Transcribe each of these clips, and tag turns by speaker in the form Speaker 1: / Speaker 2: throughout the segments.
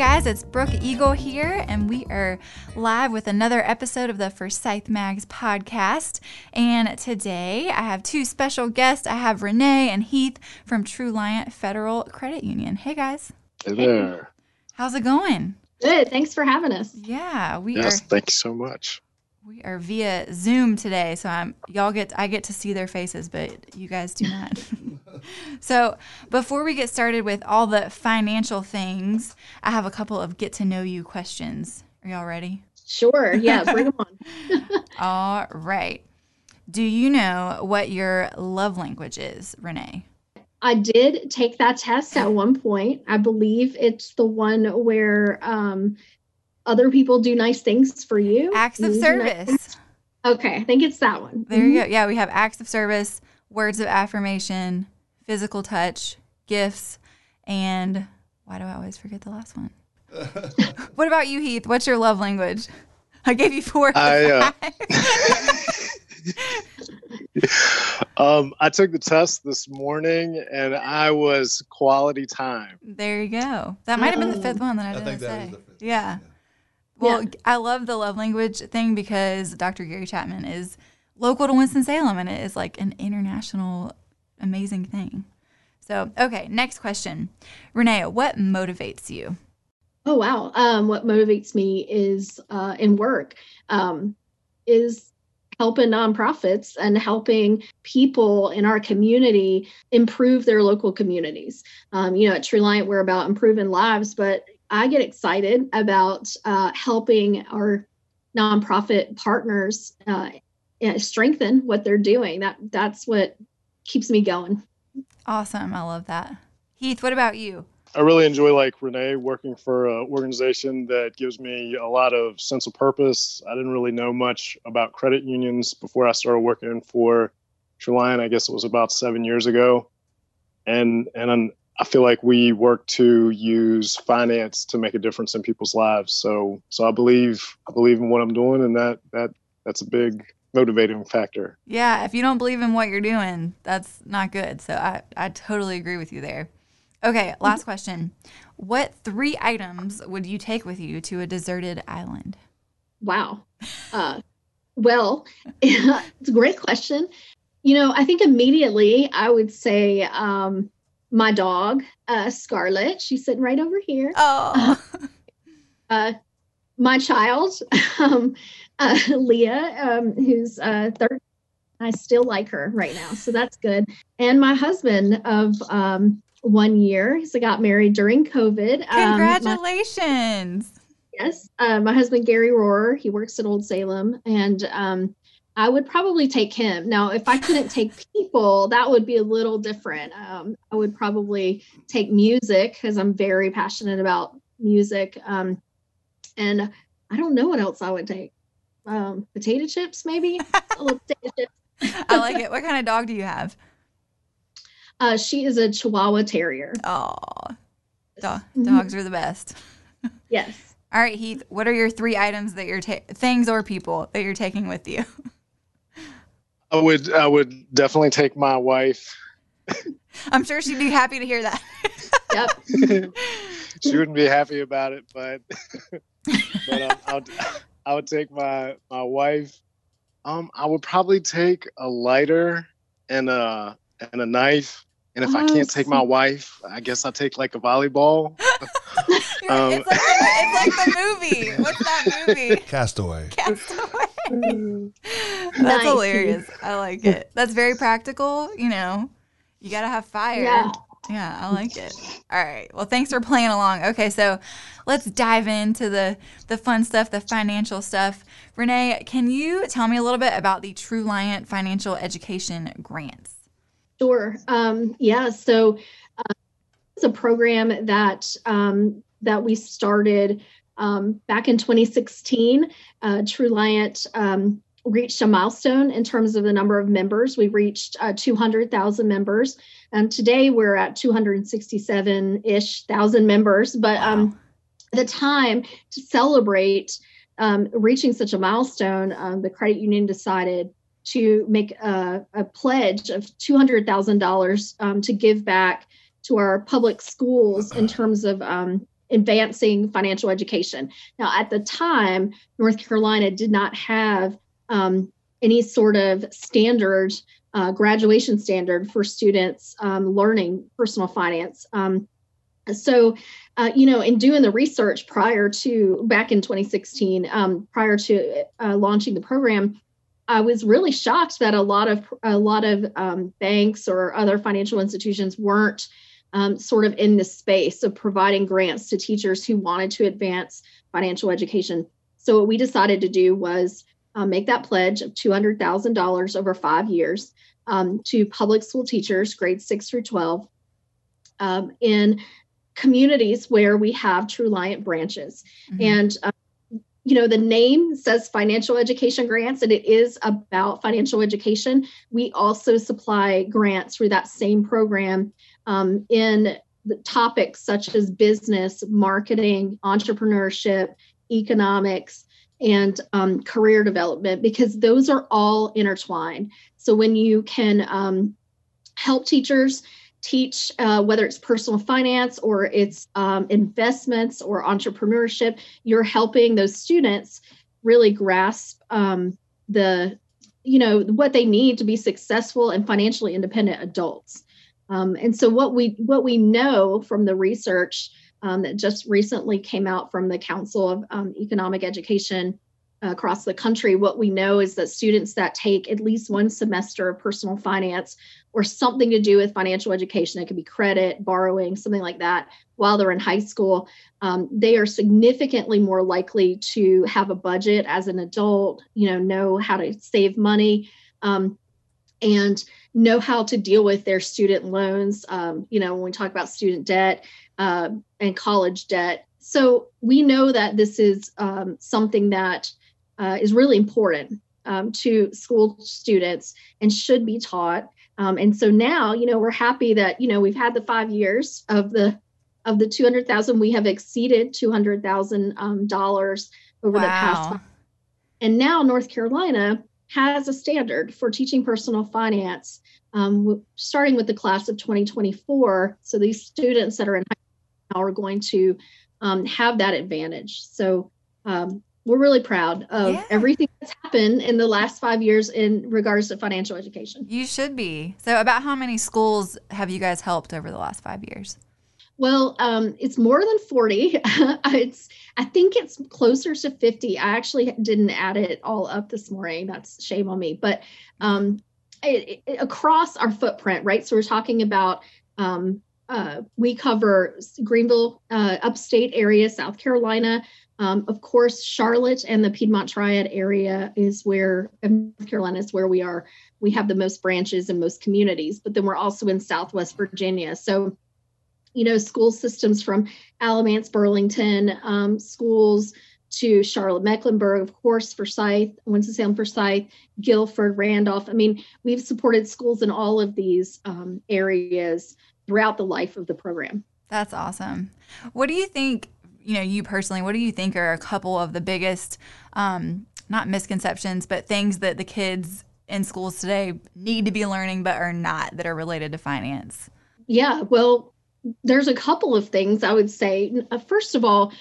Speaker 1: Hey guys, it's Brooke Eagle here, and we are live with another episode of the Forsyth Mags podcast. And today I have two special guests. I have Renee and Heath from Truliant Federal Credit Union. Hey guys.
Speaker 2: Hey there.
Speaker 1: How's it going?
Speaker 3: Good. Thanks for having us.
Speaker 1: Yeah, we
Speaker 2: Yes,
Speaker 1: are
Speaker 2: thank you so much.
Speaker 1: we are via Zoom today, so I'm y'all get I get to see their faces, but you guys do not. so before we get started with all the financial things, I have a couple of get to know you questions. Are y'all ready?
Speaker 3: Sure. Yeah. Bring them on.
Speaker 1: All right. Do you know what your love language is, Renee?
Speaker 3: I did take that test at one point. I believe it's the one where um, other people do nice things for you.
Speaker 1: Acts of
Speaker 3: You do nice
Speaker 1: service.
Speaker 3: Okay. I think it's that one.
Speaker 1: There you go. Yeah, we have acts of service, words of affirmation, physical touch, gifts, and why do I always forget the last one? what about you, Heath? What's your love language? I gave you four.
Speaker 2: I, uh, Um, I took the test this morning and I was quality time.
Speaker 1: there you go. That might have been the fifth one that I,
Speaker 4: I
Speaker 1: didn't
Speaker 4: think
Speaker 1: say.
Speaker 4: that is the fifth.
Speaker 1: Yeah. Well,
Speaker 3: Yeah.
Speaker 1: I love the love language thing because Dr. Gary Chapman is local to Winston-Salem and it is like an international amazing thing. So, okay, next question. Renee, what motivates you?
Speaker 3: Oh wow. Um, what motivates me is uh, in work um, is helping nonprofits and helping people in our community improve their local communities. Um, you know, at Truliant, we're about improving lives, but I get excited about uh, helping our nonprofit partners uh, strengthen what they're doing. That that's what keeps me going.
Speaker 1: Awesome. I love that. Heath, what about you?
Speaker 2: I really enjoy like Renee working for an organization that gives me a lot of sense of purpose. I didn't really know much about credit unions before I started working for Truliant. I guess it was about seven years ago, and and I'm, I feel like we work to use finance to make a difference in people's lives. So so I believe I believe in what I'm doing, and that that that's a big motivating factor.
Speaker 1: Yeah, if you don't believe in what you're doing, that's not good. So I, I totally agree with you there. Okay, last question. What three items would you take with you to a deserted island?
Speaker 3: Wow. Uh, well, it's a great question. You know, I think immediately I would say um, my dog, uh, Scarlett. She's sitting right over here.
Speaker 1: Oh,
Speaker 3: Uh, my child, um, uh, Leah, um, who's uh, third. I still like her right now, so that's good. And my husband of um, one year. He's got married during COVID. Um, my-
Speaker 1: congratulations.
Speaker 3: Yes, uh, my husband Gary Rohrer, he works at Old Salem, and um, I would probably take him. Now, if I couldn't take people, that would be a little different. Um, I would probably take music because I'm very passionate about music, um, and I don't know what else I would take. Um, potato chips, maybe. A little potato chips.
Speaker 1: I like it. What kind of dog do you have?
Speaker 3: Uh, she is a Chihuahua Terrier.
Speaker 1: Oh, do- dogs are the best.
Speaker 3: Yes.
Speaker 1: All right, Heath, what are your three items that you're ta- things or people that you're taking with you?
Speaker 2: I would I would definitely take my wife.
Speaker 1: I'm sure she'd be happy to hear that.
Speaker 3: Yep.
Speaker 2: she wouldn't be happy about it, but but um, I would I would take my my wife. Um, I would probably take a lighter and a and a knife. And if I
Speaker 3: Oh,
Speaker 2: can't take my wife, I guess I'll take like a volleyball. Um,
Speaker 1: it's, like the, it's like the movie. What's that movie?
Speaker 4: Castaway.
Speaker 1: Castaway. That's
Speaker 3: Nice.
Speaker 1: hilarious. I like it. That's very practical. You know, you got to have fire.
Speaker 3: Yeah.
Speaker 1: Yeah, I like it. All right. Well, thanks for playing along. Okay, so let's dive into the the fun stuff, the financial stuff. Renee, can you tell me a little bit about the Truliant Financial Education Grants?
Speaker 3: Sure. Um, yeah. So uh, it's a program that um, that we started um, back in 2016. Uh, Truliant um, reached a milestone in terms of the number of members. We reached uh, 200,000 members, and today we're at 267 ish thousand members. But um, the time to celebrate um, reaching such a milestone, um, the credit union decided to make a, a pledge of $200,000 um, to give back to our public schools in terms of um, advancing financial education. Now, at the time, North Carolina did not have um, any sort of standard, uh, graduation standard for students um, learning personal finance. Um, so, uh, you know, in doing the research prior to back in 2016, um, prior to uh, launching the program, I was really shocked that a lot of a lot of um, banks or other financial institutions weren't um, sort of in the space of providing grants to teachers who wanted to advance financial education. So what we decided to do was uh, make that pledge of $200,000 over five years um, to public school teachers, grades six through 12, um, in communities where we have Truliant branches. Mm-hmm. And uh, you know the name says financial education grants and it is about financial education we also supply grants through that same program um, in the topics such as business marketing entrepreneurship economics and um, career development because those are all intertwined. So when you can um, help teachers teach uh, whether it's personal finance or it's um, investments or entrepreneurship you're helping those students really grasp um, the you know what they need to be successful and financially independent adults. Um, and so what we what we know from the research um, that just recently came out from the council of um, economic education across the country, what we know is that students that take at least one semester of personal finance or something to do with financial education, it could be credit, borrowing, something like that, while they're in high school, um, they are significantly more likely to have a budget as an adult, you know, know how to save money. Um, and know how to deal with their student loans. Um, you know, when we talk about student debt uh, and college debt. So we know that this is um, something that uh, is really important um, to school students and should be taught. Um, and so now, you know, we're happy that you know we've had the five years of the of the two hundred thousand. We have exceeded two hundred thousand um, dollars over wow. the past. Five. And now North Carolina has a standard for teaching personal finance, um, starting with the class of 2024. So these students that are in high school are going to um, have that advantage. So um, we're really proud of yeah. everything that's happened in the last five years in regards to financial education.
Speaker 1: You should be. So, about how many schools have you guys helped over the last five years?
Speaker 3: Well, um, it's more than 40. it's, I think it's closer to 50. I actually didn't add it all up this morning. That's shame on me. But um, it, it, across our footprint, right? So we're talking about um, uh, we cover Greenville, uh, upstate area, South Carolina, um, of course, Charlotte and the Piedmont Triad area is where North Carolina is where we are. We have the most branches and most communities, but then we're also in Southwest Virginia. So, you know, school systems from Alamance, Burlington, um, schools to Charlotte Mecklenburg, of course, Forsyth, Winston-Salem, Forsyth, Guilford, Randolph. I mean, we've supported schools in all of these um, areas throughout the life of the program.
Speaker 1: That's awesome. What do you think you know, you personally, what do you think are a couple of the biggest, um, not misconceptions, but things that the kids in schools today need to be learning but are not that are related to finance?
Speaker 3: Yeah, well, there's a couple of things I would say. Uh, first of all,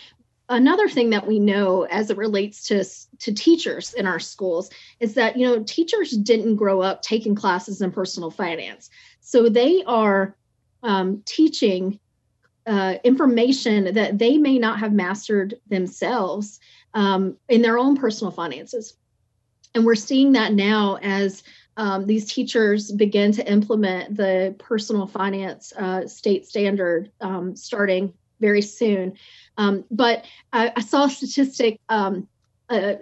Speaker 3: another thing that we know as it relates to to teachers in our schools is that you know teachers didn't grow up taking classes in personal finance so they are um, teaching uh, information that they may not have mastered themselves um, in their own personal finances. And we're seeing that now as um, these teachers begin to implement the personal finance uh, state standard um, starting very soon. Um, but I, I, saw a statistic um, a,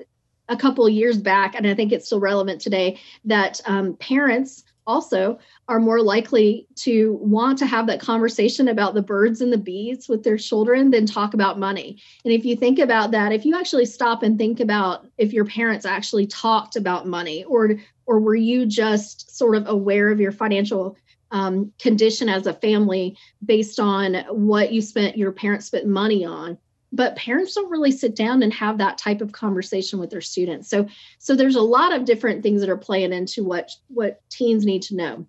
Speaker 3: a couple years back, and I think it's still relevant today, that um, parents also are more likely to want to have that conversation about the birds and the bees with their children than talk about money. And if you think about that, if you actually stop and think about if your parents actually talked about money or or were you just sort of aware of your financial um, condition as a family based on what you spent your parents spent money on but parents don't really sit down and have that type of conversation with their students. So so there's a lot of different things that are playing into what what teens need to know.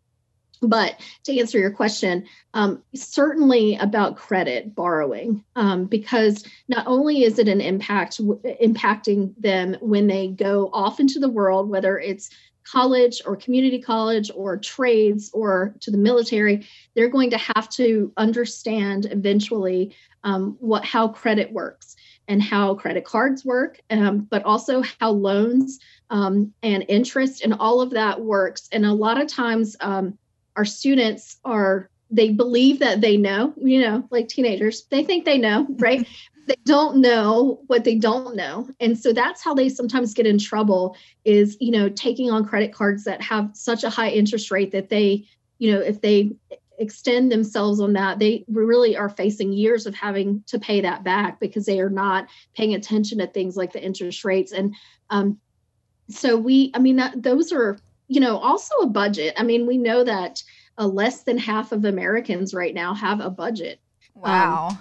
Speaker 3: But to answer your question, um, certainly about credit borrowing, um, because not only is it an impact w- impacting them when they go off into the world, whether it's college or community college or trades or to the military, they're going to have to understand eventually um, what how credit works and how credit cards work, um, but also how loans um, and interest and all of that works. And a lot of times um, our students are they believe that they know you know like teenagers they think they know right they don't know what they don't know and so that's how they sometimes get in trouble is you know taking on credit cards that have such a high interest rate that they you know if they extend themselves on that they really are facing years of having to pay that back because they are not paying attention to things like the interest rates and um, so we i mean that those are you know, also a budget. I mean, we know that uh, less than half of Americans right now have a budget.
Speaker 1: Wow. Um,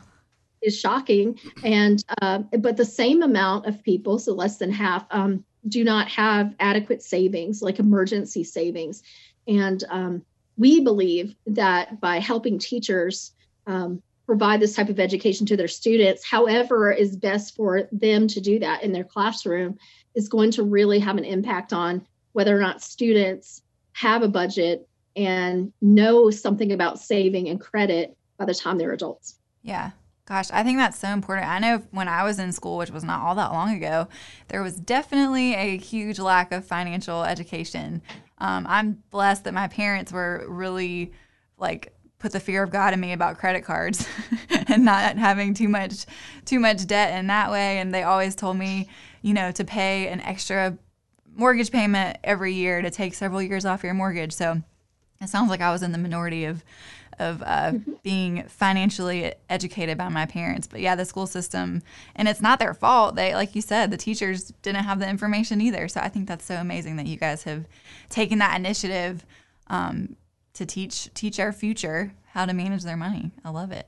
Speaker 3: is shocking. And, uh, but the same amount of people, so less than half, um, do not have adequate savings, like emergency savings. And um, we believe that by helping teachers um, provide this type of education to their students, however is best for them to do that in their classroom, is going to really have an impact on whether or not students have a budget and know something about saving and credit by the time they're adults.
Speaker 1: Yeah. Gosh, I think that's so important. I know when I was in school, which was not all that long ago, there was definitely a huge lack of financial education. Um, I'm blessed that my parents were really like put the fear of God in me about credit cards and not having too much too much debt in that way. And they always told me, you know, to pay an extra mortgage payment every year to take several years off your mortgage. So it sounds like I was in the minority of of uh, mm-hmm. being financially educated by my parents. But yeah, the school system, and it's not their fault. They, like you said, the teachers didn't have the information either. So I think that's so amazing that you guys have taken that initiative um, to teach teach our future how to manage their money. I love it.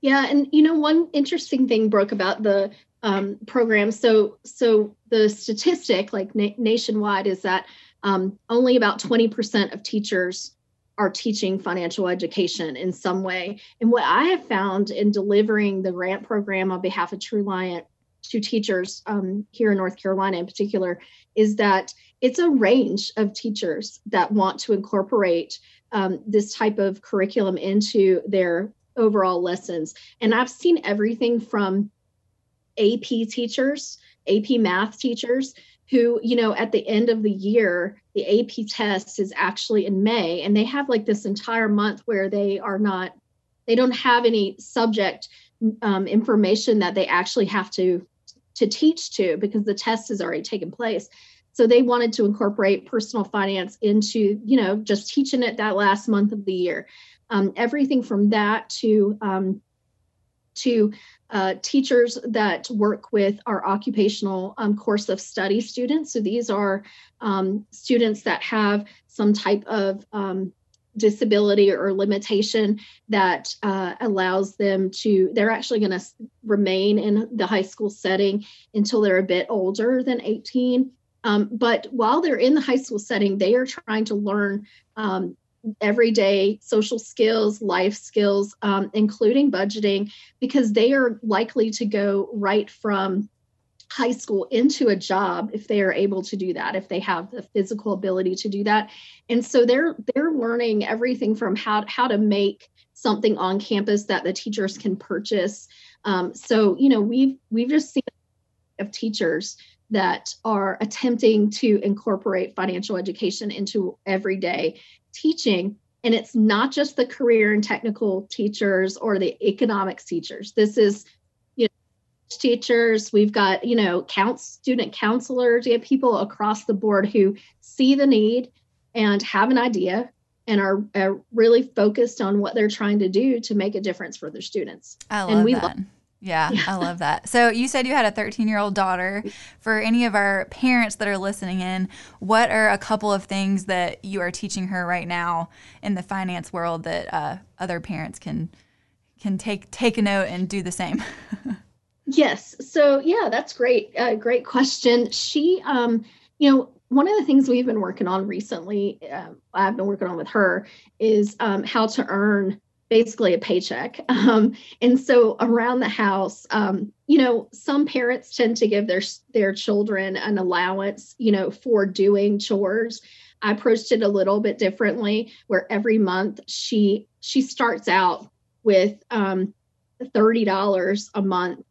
Speaker 3: Yeah, and you know one interesting thing, Brooke, about the um, programs. So, so the statistic, like na- nationwide, is that um, only about 20% of teachers are teaching financial education in some way. And what I have found in delivering the grant program on behalf of Truliant to teachers um, here in North Carolina in particular is that it's a range of teachers that want to incorporate um, this type of curriculum into their overall lessons. And I've seen everything from AP teachers, AP math teachers who, you know, at the end of the year, the AP test is actually in May, and they have like this entire month where they are not, they don't have any subject um, information that they actually have to to teach to because the test has already taken place. So they wanted to incorporate personal finance into, you know, just teaching it that last month of the year. Um, everything from that to um, to uh, teachers that work with our occupational um, course of study students. So these are um, students that have some type of um, disability or limitation that uh, allows them to, they're actually going to remain in the high school setting until they're a bit older than 18. Um, but while they're in the high school setting, they are trying to learn um, everyday social skills, life skills, um, including budgeting, because they are likely to go right from high school into a job if they are able to do that if they have the physical ability to do that. And so they're they're learning everything from how how to make something on campus that the teachers can purchase. Um, so you know we've we've just seen of teachers that are attempting to incorporate financial education into everyday teaching and it's not just the career and technical teachers or the economics teachers this is you know teachers we've got you know count student counselors we have people across the board who see the need and have an idea and are, are really focused on what they're trying to do to make a difference for their students
Speaker 1: I love
Speaker 3: and we
Speaker 1: that. Love, yeah, yeah, I love that. So you said you had a 13 year old daughter. For any of our parents that are listening in, what are a couple of things that you are teaching her right now in the finance world that uh, other parents can can take take a note and do the same?
Speaker 3: yes. So yeah, that's great. Uh, great question. She, um, you know, one of the things we've been working on recently, uh, I've been working on with her, is um, how to earn basically a paycheck. Um, and so around the house, um, you know, some parents tend to give their their children an allowance, you know, for doing chores. I approached it a little bit differently, where every month she she starts out with um, thirty dollars a month.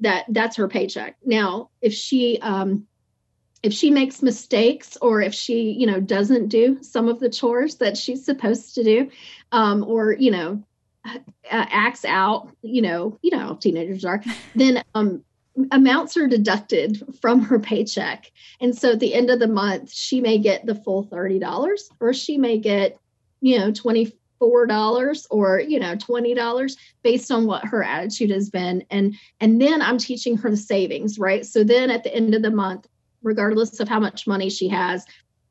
Speaker 3: That that's her paycheck. Now, if she um, if she makes mistakes or if she you know doesn't do some of the chores that she's supposed to do um, or you know uh, acts out you know you know how teenagers are then um, amounts are deducted from her paycheck. And so at the end of the month she may get the full $30 or she may get you know 24 dollars or you know 20 dollars based on what her attitude has been. And and then i'm teaching her the savings right? So then at the end of the month regardless of how much money she has.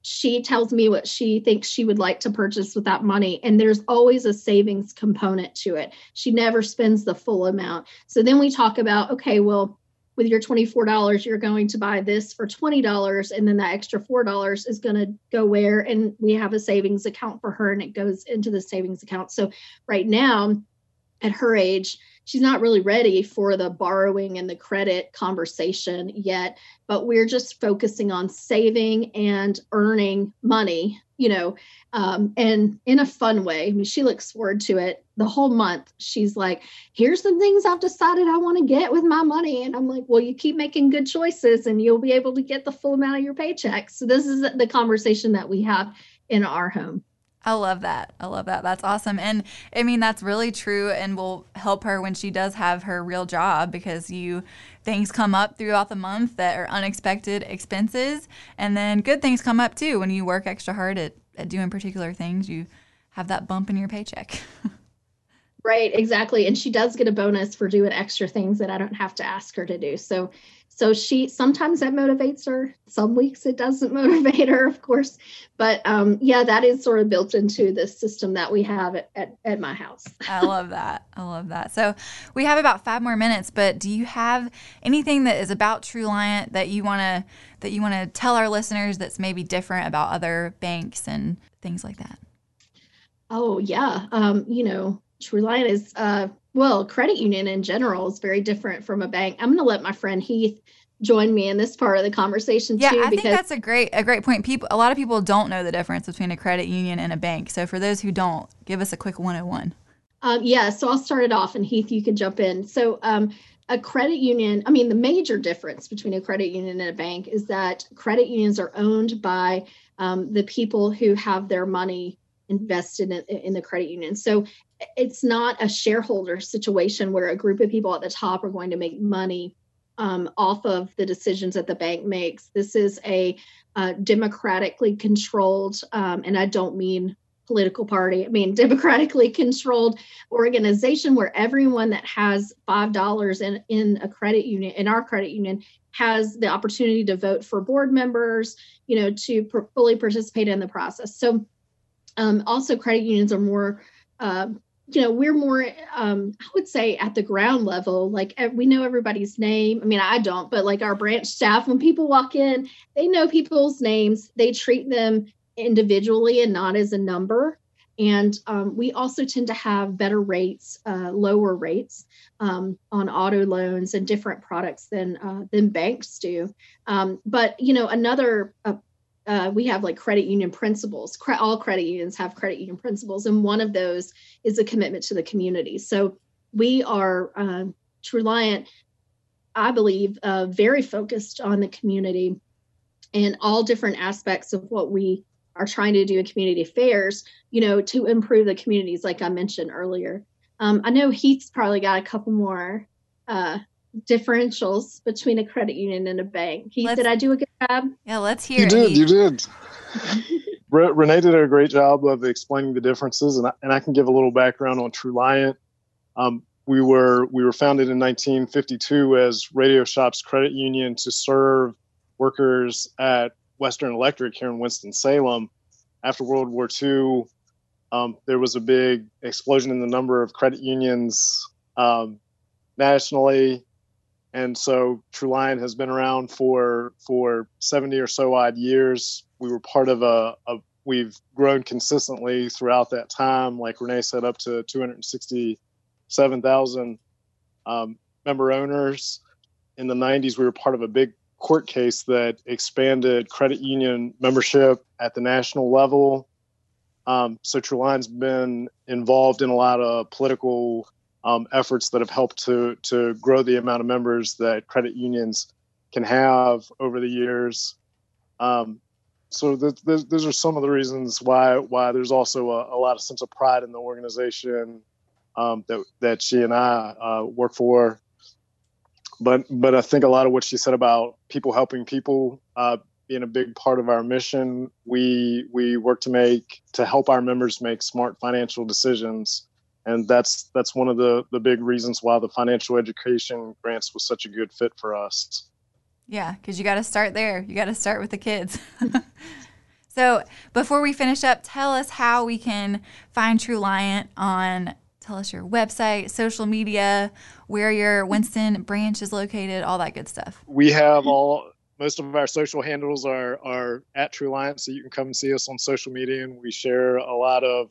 Speaker 3: She tells me what she thinks she would like to purchase with that money. And there's always a savings component to it. She never spends the full amount. So then we talk about, okay, well, with your $24, you're going to buy this for $20. And then that extra $4 is going to go where? And we have a savings account for her and it goes into the savings account. So right now, at her age, she's not really ready for the borrowing and the credit conversation yet but we're just focusing on saving and earning money you know um, and in a fun way. I mean she looks forward to it the whole month. She's like here's some things i've decided i want to get with my money. And i'm like well you keep making good choices and you'll be able to get the full amount of your paycheck. So this is the conversation that we have in our home
Speaker 1: I love that. I love that. That's awesome. And I mean, that's really true and will help her when she does have her real job because you things come up throughout the month that are unexpected expenses. And then good things come up too when you work extra hard at, at doing particular things. You have that bump in your paycheck.
Speaker 3: right, exactly. And she does get a bonus for doing extra things that I don't have to ask her to do. So so she sometimes that motivates her. Some weeks it doesn't motivate her of course. But um, yeah that is sort of built into the system that we have at, at, at my house.
Speaker 1: I love that. I love that. So we have about five more minutes but do you have anything that is about Truliant that you want to that you want to tell our listeners that's maybe different about other banks and things like that?
Speaker 3: Oh yeah. Um, you know Truliant is uh, well, credit union in general is very different from a bank. I'm going to let my friend Heath join me in this part of the conversation
Speaker 1: yeah,
Speaker 3: too.
Speaker 1: I think that's a great a great point. People, a lot of people don't know the difference between a credit union and a bank. So for those who don't, give us a quick 101.
Speaker 3: Um, yeah, so I'll start it off, and Heath, you can jump in. So um, a credit union, I mean, the major difference between a credit union and a bank is that credit unions are owned by um, the people who have their money invested in, in the credit union. So it's not a shareholder situation where a group of people at the top are going to make money um, off of the decisions that the bank makes. This is a uh, democratically controlled, um, and I don't mean political party, I mean democratically controlled organization where everyone that has $5 in, in a credit union, in our credit union, has the opportunity to vote for board members, you know, to pr- fully participate in the process. So um, also credit unions are more uh, you know we're more um, i would say at the ground level like we know everybody's name. I mean i don't but like our branch staff when people walk in they know people's names. They treat them individually and not as a number. And um, we also tend to have better rates uh, lower rates um, on auto loans and different products than uh, than banks do. Um, but you know another uh, uh, we have like credit union principles. Cre- all credit unions have credit union principles, and one of those is a commitment to the community. So we are uh, Truliant, I believe, uh, very focused on the community and all different aspects of what we are trying to do in community affairs. You know, to improve the communities, like I mentioned earlier. Um, I know Heath's probably got a couple more uh, differentials between a credit union and a bank. He let's, did I do a good job?
Speaker 1: Yeah, let's hear.
Speaker 2: You
Speaker 1: it.
Speaker 2: did. You did. Renee did a great job of explaining the differences, and I, and I can give a little background on Truliant. Um, we were we were founded in 1952 as Radio Shop's credit union to serve workers at Western Electric here in Winston Salem. After World War II, um, there was a big explosion in the number of credit unions um, nationally and so Truliant has been around for for 70 or so odd years. We were part of a, a we've grown consistently throughout that time. Like Renee said, up to 267,000 um, member owners. In the 90s, we were part of a big court case that expanded credit union membership at the national level. Um, so Truliant's been involved in a lot of political um, efforts that have helped to to grow the amount of members that credit unions can have over the years. Um, so th- th- those are some of the reasons why why there's also a, a lot of sense of pride in the organization um, that that she and I uh, work for. But but I think a lot of what she said about people helping people uh, being a big part of our mission. We we work to make to help our members make smart financial decisions, and that's that's one of the the big reasons why the financial education grants was such a good fit for us.
Speaker 1: Yeah, because you got to start there. You got to start with the kids. so before we finish up, tell us how we can find Truliant on. Tell us your website, social media, where your Winston branch is located, all that good stuff.
Speaker 2: We have all most of our social handles are are at Truliant, so you can come and see us on social media, and we share a lot of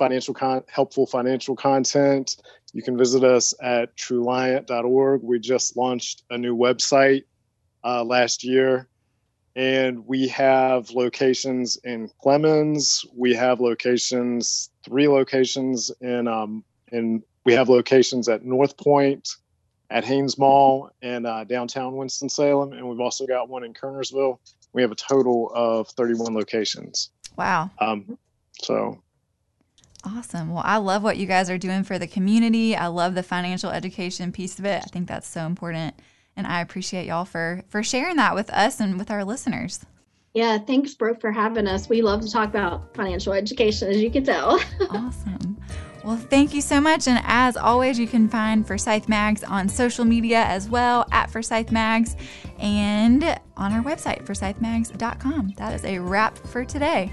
Speaker 2: financial con- helpful financial content. You can visit us at truliant.org. We just launched a new website uh, last year. And we have locations in Clemmons. We have locations, three locations in, um, in we have locations at North Point, at Hanes Mall, and uh, downtown Winston Salem, and we've also got one in Kernersville. We have a total of 31 locations.
Speaker 1: Wow.
Speaker 2: Um, so
Speaker 1: Awesome. Well, I love what you guys are doing for the community. I love the financial education piece of it. I think that's so important and I appreciate y'all for for sharing that with us and with our listeners.
Speaker 3: Yeah, thanks, Brooke, for having us. We love to talk about financial education, as you can tell.
Speaker 1: awesome. Well, thank you so much. And as always, you can find Forsyth Mags on social media as well at Forsyth Mags and on our website, forsythmags.com. That is a wrap for today.